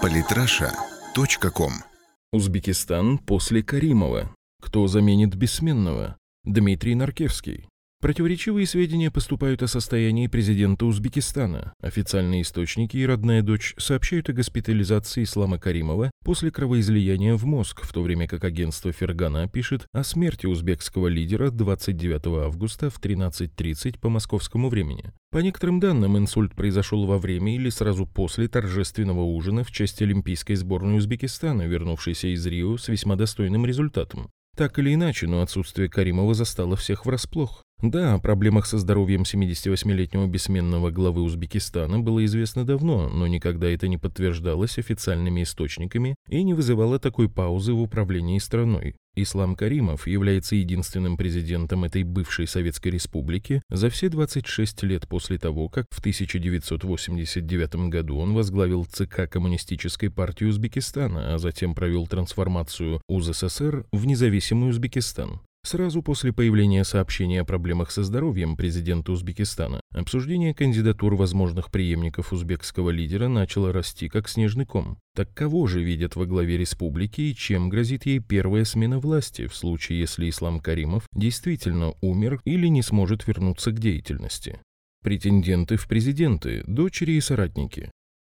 Политраша.ком Узбекистан после Каримова. Кто заменит бессменного? Дмитрий Наркевский. Противоречивые сведения поступают о состоянии президента Узбекистана. Официальные источники и родная дочь сообщают о госпитализации Ислама Каримова после кровоизлияния в мозг, в то время как агентство Фергана пишет о смерти узбекского лидера 29 августа в 13.30 по московскому времени. По некоторым данным, инсульт произошел во время или сразу после торжественного ужина в честь Олимпийской сборной Узбекистана, вернувшейся из Рио с весьма достойным результатом. Так или иначе, но отсутствие Каримова застало всех врасплох. Да, о проблемах со здоровьем 78-летнего бессменного главы Узбекистана было известно давно, но никогда это не подтверждалось официальными источниками и не вызывало такой паузы в управлении страной. Ислам Каримов является единственным президентом этой бывшей Советской Республики за все 26 лет после того, как в 1989 году он возглавил ЦК Коммунистической партии Узбекистана, а затем провел трансформацию УЗССР в независимый Узбекистан. Сразу после появления сообщения о проблемах со здоровьем президента Узбекистана, обсуждение кандидатур возможных преемников узбекского лидера начало расти как снежный ком. Так кого же видят во главе республики и чем грозит ей первая смена власти в случае, если Ислам Каримов действительно умер или не сможет вернуться к деятельности? Претенденты в президенты, дочери и соратники.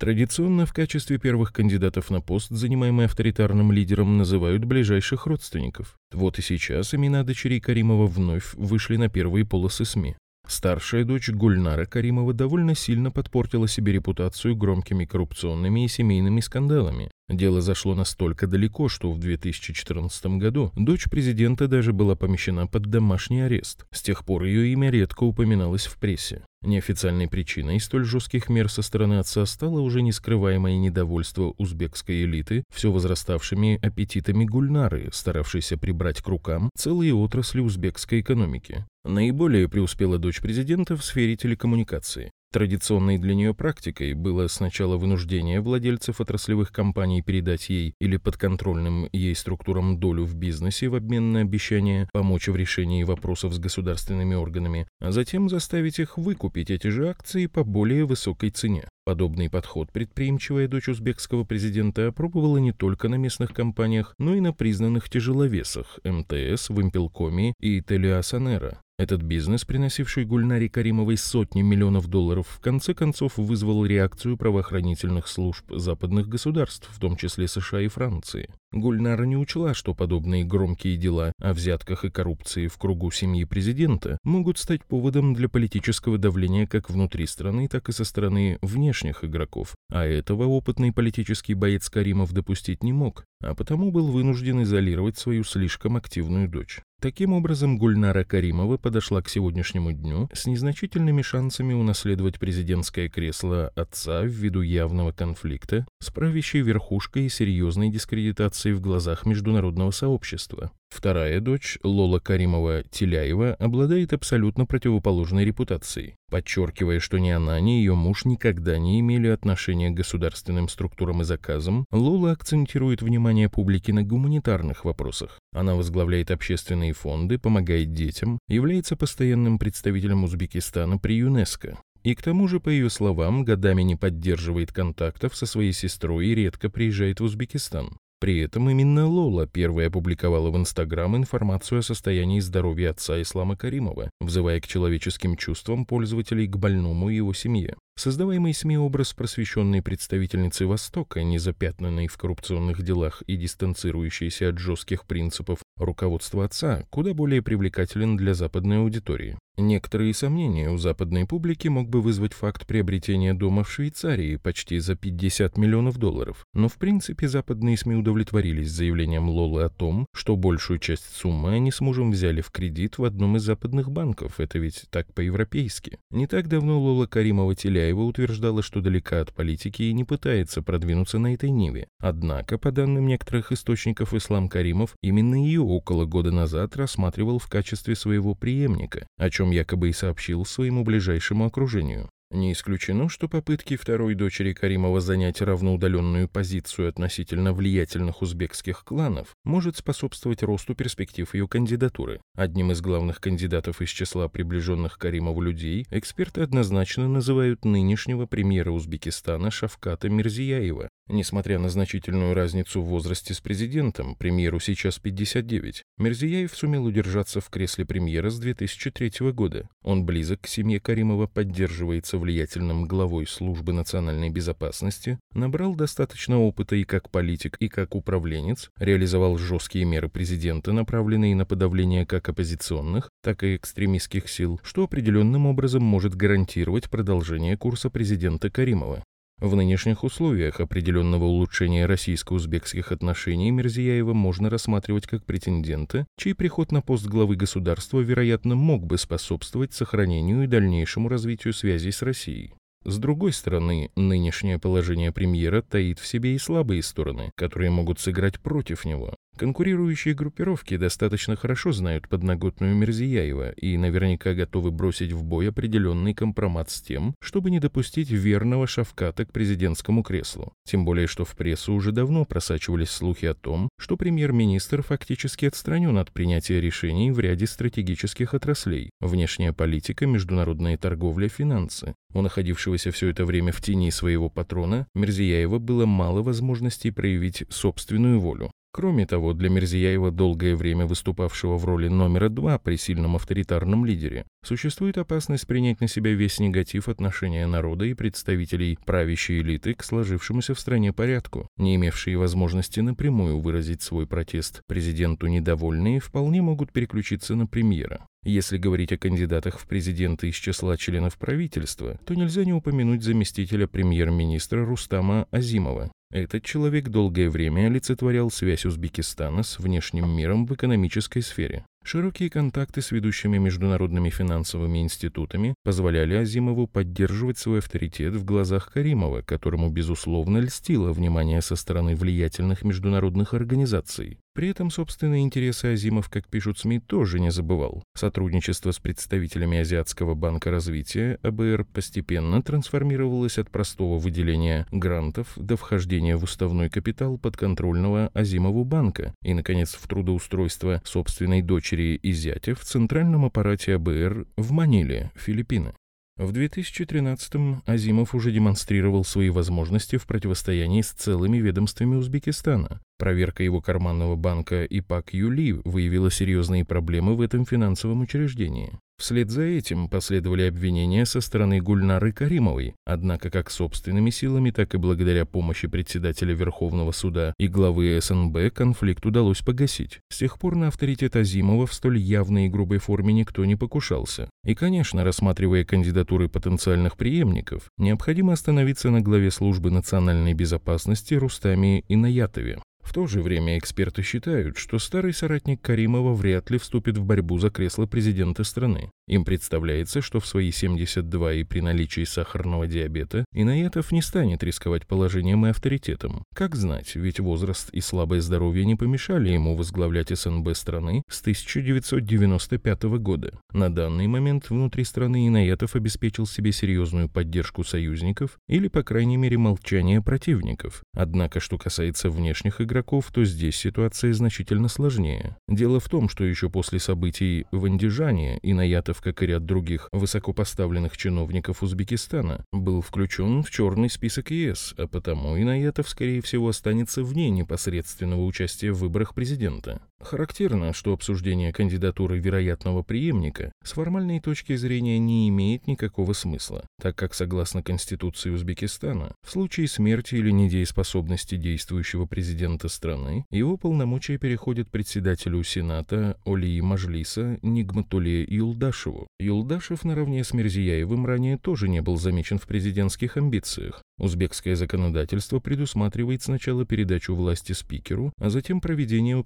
Традиционно в качестве первых кандидатов на пост, занимаемый авторитарным лидером, называют ближайших родственников. Вот и сейчас имена дочерей Каримова вновь вышли на первые полосы СМИ. Старшая дочь Гульнара Каримова довольно сильно подпортила себе репутацию громкими коррупционными и семейными скандалами. Дело зашло настолько далеко, что в 2014 году дочь президента даже была помещена под домашний арест. С тех пор ее имя редко упоминалось в прессе. Неофициальной причиной столь жестких мер со стороны отца стало уже нескрываемое недовольство узбекской элиты все возраставшими аппетитами Гульнары, старавшейся прибрать к рукам целые отрасли узбекской экономики. Наиболее преуспела дочь президента в сфере телекоммуникации. Традиционной для нее практикой было сначала вынуждение владельцев отраслевых компаний передать ей или подконтрольным ей структурам долю в бизнесе в обмен на обещание помочь в решении вопросов с государственными органами, а затем заставить их выкупить эти же акции по более высокой цене. Подобный подход предприимчивая дочь узбекского президента опробовала не только на местных компаниях, но и на признанных тяжеловесах МТС, Вимпелкоме и Телеасанера. Этот бизнес, приносивший Гульнаре Каримовой сотни миллионов долларов, в конце концов вызвал реакцию правоохранительных служб западных государств, в том числе США и Франции. Гульнара не учла, что подобные громкие дела о взятках и коррупции в кругу семьи президента могут стать поводом для политического давления как внутри страны, так и со стороны внешних игроков, а этого опытный политический боец Каримов допустить не мог, а потому был вынужден изолировать свою слишком активную дочь. Таким образом, Гульнара Каримова подошла к сегодняшнему дню с незначительными шансами унаследовать президентское кресло отца ввиду явного конфликта с правящей верхушкой и серьезной дискредитацией в глазах международного сообщества. Вторая дочь, Лола Каримова-Теляева, обладает абсолютно противоположной репутацией, подчеркивая, что ни она, ни ее муж никогда не имели отношения к государственным структурам и заказам, Лола акцентирует внимание публики на гуманитарных вопросах. Она возглавляет общественные фонды, помогает детям, является постоянным представителем Узбекистана при ЮНЕСКО. И к тому же, по ее словам, годами не поддерживает контактов со своей сестрой и редко приезжает в Узбекистан. При этом именно Лола первая опубликовала в Инстаграм информацию о состоянии здоровья отца Ислама Каримова, взывая к человеческим чувствам пользователей к больному и его семье. Создаваемый СМИ образ просвещенной представительницы Востока, не запятнанной в коррупционных делах и дистанцирующейся от жестких принципов руководства отца, куда более привлекателен для западной аудитории. Некоторые сомнения у западной публики мог бы вызвать факт приобретения дома в Швейцарии почти за 50 миллионов долларов, но в принципе западные СМИ удовлетворились заявлением Лолы о том, что большую часть суммы они с мужем взяли в кредит в одном из западных банков, это ведь так по-европейски. Не так давно Лола Каримова-Теляева утверждала, что далека от политики и не пытается продвинуться на этой ниве. Однако, по данным некоторых источников, Ислам Каримов именно ее около года назад рассматривал в качестве своего преемника, о чем якобы и сообщил своему ближайшему окружению. Не исключено, что попытки второй дочери Каримова занять равноудаленную позицию относительно влиятельных узбекских кланов может способствовать росту перспектив ее кандидатуры. Одним из главных кандидатов из числа приближенных Каримову людей эксперты однозначно называют нынешнего премьера Узбекистана Шавката Мирзияева. Несмотря на значительную разницу в возрасте с президентом, премьеру сейчас 59, Мирзияев сумел удержаться в кресле премьера с 2003 года. Он близок к семье Каримова, поддерживается влиятельным главой службы национальной безопасности, набрал достаточно опыта и как политик, и как управленец, реализовал жесткие меры президента, направленные на подавление как оппозиционных, так и экстремистских сил, что определенным образом может гарантировать продолжение курса президента Каримова. В нынешних условиях определенного улучшения российско-узбекских отношений Мирзияева можно рассматривать как претендента, чей приход на пост главы государства, вероятно, мог бы способствовать сохранению и дальнейшему развитию связей с Россией. С другой стороны, нынешнее положение премьера таит в себе и слабые стороны, которые могут сыграть против него. Конкурирующие группировки достаточно хорошо знают подноготную Мерзияева и наверняка готовы бросить в бой определенный компромат с тем, чтобы не допустить верного шавката к президентскому креслу. Тем более, что в прессу уже давно просачивались слухи о том, что премьер-министр фактически отстранен от принятия решений в ряде стратегических отраслей – внешняя политика, международная торговля, финансы. У находившегося все это время в тени своего патрона Мерзияева было мало возможностей проявить собственную волю. Кроме того, для Мерзияева, долгое время выступавшего в роли номера два при сильном авторитарном лидере, существует опасность принять на себя весь негатив отношения народа и представителей правящей элиты к сложившемуся в стране порядку, не имевшие возможности напрямую выразить свой протест президенту недовольные, вполне могут переключиться на премьера. Если говорить о кандидатах в президенты из числа членов правительства, то нельзя не упомянуть заместителя премьер-министра Рустама Азимова, этот человек долгое время олицетворял связь Узбекистана с внешним миром в экономической сфере. Широкие контакты с ведущими международными финансовыми институтами позволяли Азимову поддерживать свой авторитет в глазах Каримова, которому, безусловно, льстило внимание со стороны влиятельных международных организаций. При этом собственные интересы Азимов, как пишут СМИ, тоже не забывал. Сотрудничество с представителями Азиатского банка развития АБР постепенно трансформировалось от простого выделения грантов до вхождения в уставной капитал подконтрольного Азимову банка и, наконец, в трудоустройство собственной дочери и зятя в центральном аппарате АБР в Маниле, Филиппины. В 2013-м Азимов уже демонстрировал свои возможности в противостоянии с целыми ведомствами Узбекистана, Проверка его карманного банка ИПАК Юли выявила серьезные проблемы в этом финансовом учреждении. Вслед за этим последовали обвинения со стороны Гульнары Каримовой, однако как собственными силами, так и благодаря помощи председателя Верховного суда и главы СНБ конфликт удалось погасить. С тех пор на авторитет Азимова в столь явной и грубой форме никто не покушался. И, конечно, рассматривая кандидатуры потенциальных преемников, необходимо остановиться на главе службы национальной безопасности Рустаме Инаятове. В то же время эксперты считают, что старый соратник Каримова вряд ли вступит в борьбу за кресло президента страны. Им представляется, что в свои 72 и при наличии сахарного диабета Инаятов не станет рисковать положением и авторитетом. Как знать, ведь возраст и слабое здоровье не помешали ему возглавлять СНБ страны с 1995 года. На данный момент внутри страны Инаятов обеспечил себе серьезную поддержку союзников или, по крайней мере, молчание противников. Однако, что касается внешних игроков, то здесь ситуация значительно сложнее. Дело в том, что еще после событий в Андижане Инаятов как и ряд других высокопоставленных чиновников Узбекистана, был включен в черный список ЕС, а потому Инаятов, скорее всего, останется вне непосредственного участия в выборах президента. Характерно, что обсуждение кандидатуры вероятного преемника с формальной точки зрения не имеет никакого смысла, так как, согласно Конституции Узбекистана, в случае смерти или недееспособности действующего президента страны, его полномочия переходят председателю Сената Олии Мажлиса Нигматуле Юлдашеву. Юлдашев наравне с Мерзияевым ранее тоже не был замечен в президентских амбициях, Узбекское законодательство предусматривает сначала передачу власти спикеру, а затем проведение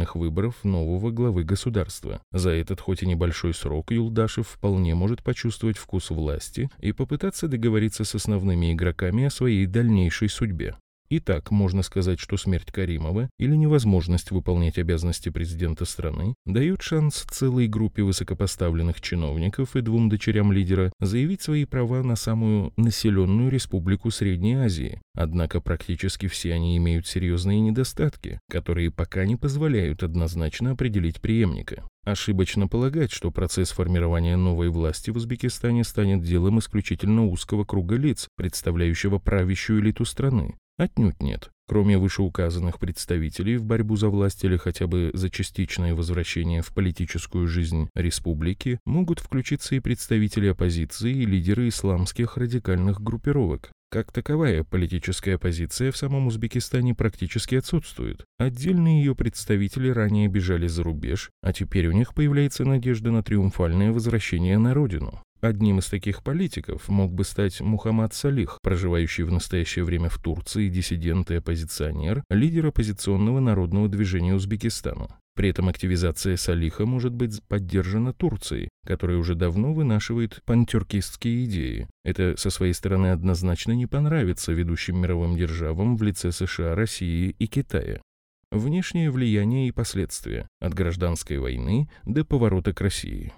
общенациональных выборов нового главы государства. За этот хоть и небольшой срок Юлдашев вполне может почувствовать вкус власти и попытаться договориться с основными игроками о своей дальнейшей судьбе. Итак, можно сказать, что смерть Каримова или невозможность выполнять обязанности президента страны дает шанс целой группе высокопоставленных чиновников и двум дочерям лидера заявить свои права на самую населенную республику Средней Азии. Однако практически все они имеют серьезные недостатки, которые пока не позволяют однозначно определить преемника. Ошибочно полагать, что процесс формирования новой власти в Узбекистане станет делом исключительно узкого круга лиц, представляющего правящую элиту страны. Отнюдь нет. Кроме вышеуказанных представителей в борьбу за власть или хотя бы за частичное возвращение в политическую жизнь республики, могут включиться и представители оппозиции и лидеры исламских радикальных группировок. Как таковая политическая оппозиция в самом Узбекистане практически отсутствует. Отдельные ее представители ранее бежали за рубеж, а теперь у них появляется надежда на триумфальное возвращение на родину. Одним из таких политиков мог бы стать Мухаммад Салих, проживающий в настоящее время в Турции диссидент и оппозиционер, лидер оппозиционного народного движения Узбекистана. При этом активизация Салиха может быть поддержана Турцией, которая уже давно вынашивает пантюркистские идеи. Это со своей стороны однозначно не понравится ведущим мировым державам в лице США, России и Китая. Внешнее влияние и последствия от гражданской войны до поворота к России.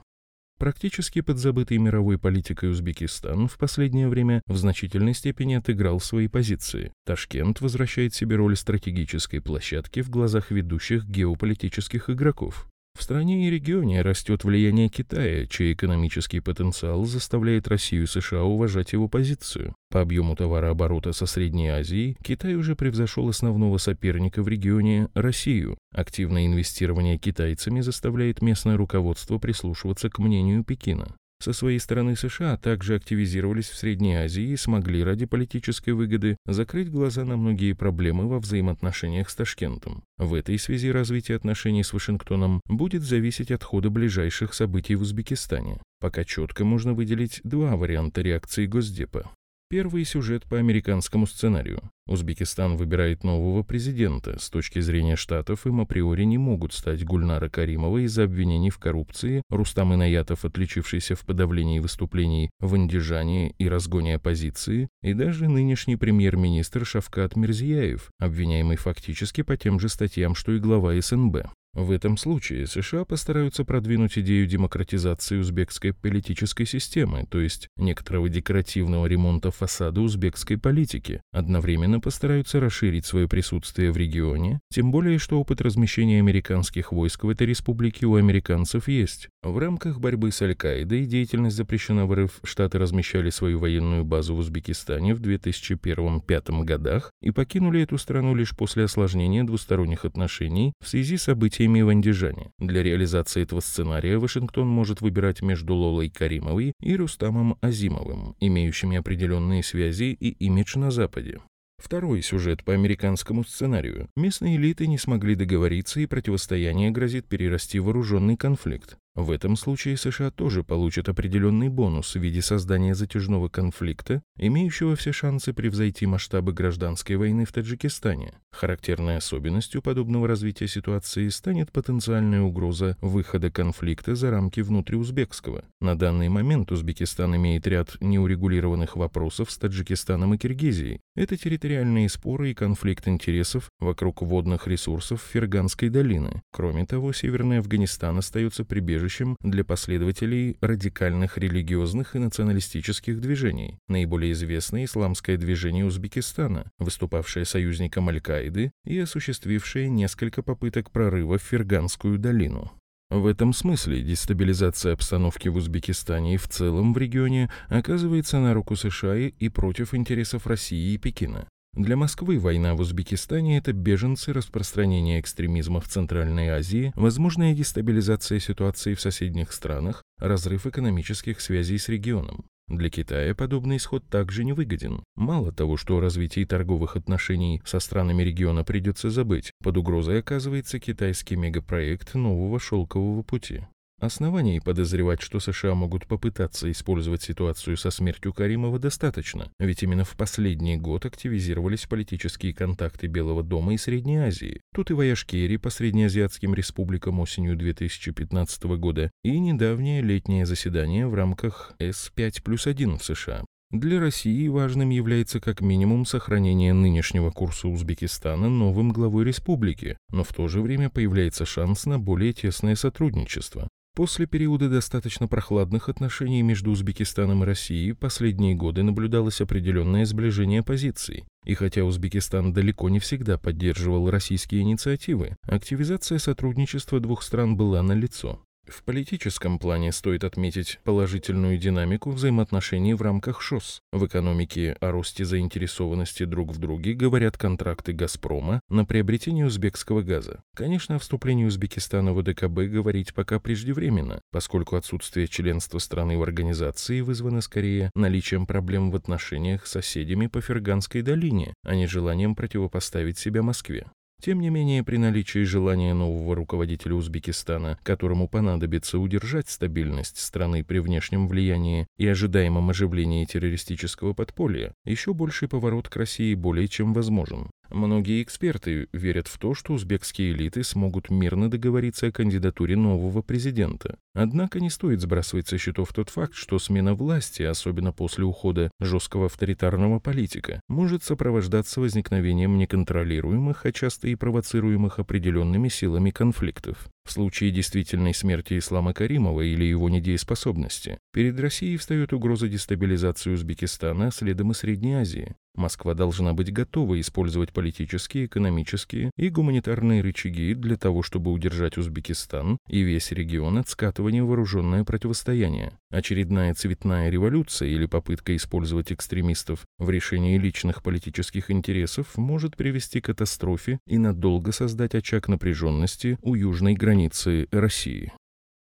Практически подзабытый мировой политикой Узбекистан в последнее время в значительной степени отыграл свои позиции. Ташкент возвращает себе роль стратегической площадки в глазах ведущих геополитических игроков. В стране и регионе растет влияние Китая, чей экономический потенциал заставляет Россию и США уважать его позицию. По объему товарооборота со Средней Азией Китай уже превзошел основного соперника в регионе – Россию. Активное инвестирование китайцами заставляет местное руководство прислушиваться к мнению Пекина. Со своей стороны США также активизировались в Средней Азии и смогли ради политической выгоды закрыть глаза на многие проблемы во взаимоотношениях с Ташкентом. В этой связи развитие отношений с Вашингтоном будет зависеть от хода ближайших событий в Узбекистане. Пока четко можно выделить два варианта реакции Госдепа. Первый сюжет по американскому сценарию. Узбекистан выбирает нового президента. С точки зрения Штатов им априори не могут стать Гульнара Каримова из-за обвинений в коррупции, Рустам Инаятов, отличившийся в подавлении выступлений в андижании и разгоне оппозиции, и даже нынешний премьер-министр Шавкат Мирзияев, обвиняемый фактически по тем же статьям, что и глава СНБ. В этом случае США постараются продвинуть идею демократизации узбекской политической системы, то есть некоторого декоративного ремонта фасада узбекской политики, одновременно постараются расширить свое присутствие в регионе, тем более что опыт размещения американских войск в этой республике у американцев есть. В рамках борьбы с Аль-Каидой деятельность запрещена в РФ, Штаты размещали свою военную базу в Узбекистане в 2001-2005 годах и покинули эту страну лишь после осложнения двусторонних отношений в связи с событиями событиями в Андижане. Для реализации этого сценария Вашингтон может выбирать между Лолой Каримовой и Рустамом Азимовым, имеющими определенные связи и имидж на Западе. Второй сюжет по американскому сценарию. Местные элиты не смогли договориться, и противостояние грозит перерасти в вооруженный конфликт. В этом случае США тоже получат определенный бонус в виде создания затяжного конфликта, имеющего все шансы превзойти масштабы гражданской войны в Таджикистане. Характерной особенностью подобного развития ситуации станет потенциальная угроза выхода конфликта за рамки внутриузбекского. На данный момент Узбекистан имеет ряд неурегулированных вопросов с Таджикистаном и Киргизией. Это территориальные споры и конфликт интересов вокруг водных ресурсов Ферганской долины. Кроме того, Северный Афганистан остается прибежищем для последователей радикальных религиозных и националистических движений. Наиболее известное исламское движение Узбекистана, выступавшее союзником Аль-Каиды и осуществившее несколько попыток прорыва в Ферганскую долину. В этом смысле дестабилизация обстановки в Узбекистане и в целом в регионе оказывается на руку США и против интересов России и Пекина. Для Москвы война в Узбекистане – это беженцы, распространение экстремизма в Центральной Азии, возможная дестабилизация ситуации в соседних странах, разрыв экономических связей с регионом. Для Китая подобный исход также невыгоден. Мало того, что о развитии торговых отношений со странами региона придется забыть, под угрозой оказывается китайский мегапроект нового шелкового пути. Оснований подозревать, что США могут попытаться использовать ситуацию со смертью Каримова достаточно, ведь именно в последний год активизировались политические контакты Белого дома и Средней Азии. Тут и вояж Керри по среднеазиатским республикам осенью 2015 года и недавнее летнее заседание в рамках С5 плюс 1 в США. Для России важным является как минимум сохранение нынешнего курса Узбекистана новым главой республики, но в то же время появляется шанс на более тесное сотрудничество. После периода достаточно прохладных отношений между Узбекистаном и Россией последние годы наблюдалось определенное сближение позиций. И хотя Узбекистан далеко не всегда поддерживал российские инициативы, активизация сотрудничества двух стран была налицо. В политическом плане стоит отметить положительную динамику взаимоотношений в рамках ШОС. В экономике о росте заинтересованности друг в друге говорят контракты «Газпрома» на приобретение узбекского газа. Конечно, о вступлении Узбекистана в ОДКБ говорить пока преждевременно, поскольку отсутствие членства страны в организации вызвано скорее наличием проблем в отношениях с соседями по Ферганской долине, а не желанием противопоставить себя Москве. Тем не менее, при наличии желания нового руководителя Узбекистана, которому понадобится удержать стабильность страны при внешнем влиянии и ожидаемом оживлении террористического подполья, еще больший поворот к России более чем возможен. Многие эксперты верят в то, что узбекские элиты смогут мирно договориться о кандидатуре нового президента. Однако не стоит сбрасывать со счетов тот факт, что смена власти, особенно после ухода жесткого авторитарного политика, может сопровождаться возникновением неконтролируемых, а часто и провоцируемых определенными силами конфликтов. В случае действительной смерти Ислама Каримова или его недееспособности, перед Россией встает угроза дестабилизации Узбекистана, следом и Средней Азии. Москва должна быть готова использовать политические, экономические и гуманитарные рычаги для того, чтобы удержать Узбекистан и весь регион от скатывания вооруженное противостояние. Очередная цветная революция или попытка использовать экстремистов в решении личных политических интересов может привести к катастрофе и надолго создать очаг напряженности у южной границы России.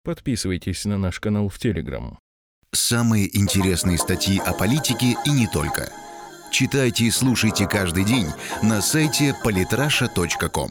Подписывайтесь на наш канал в Телеграм. Самые интересные статьи о политике и не только – Читайте и слушайте каждый день на сайте polytrasha.com.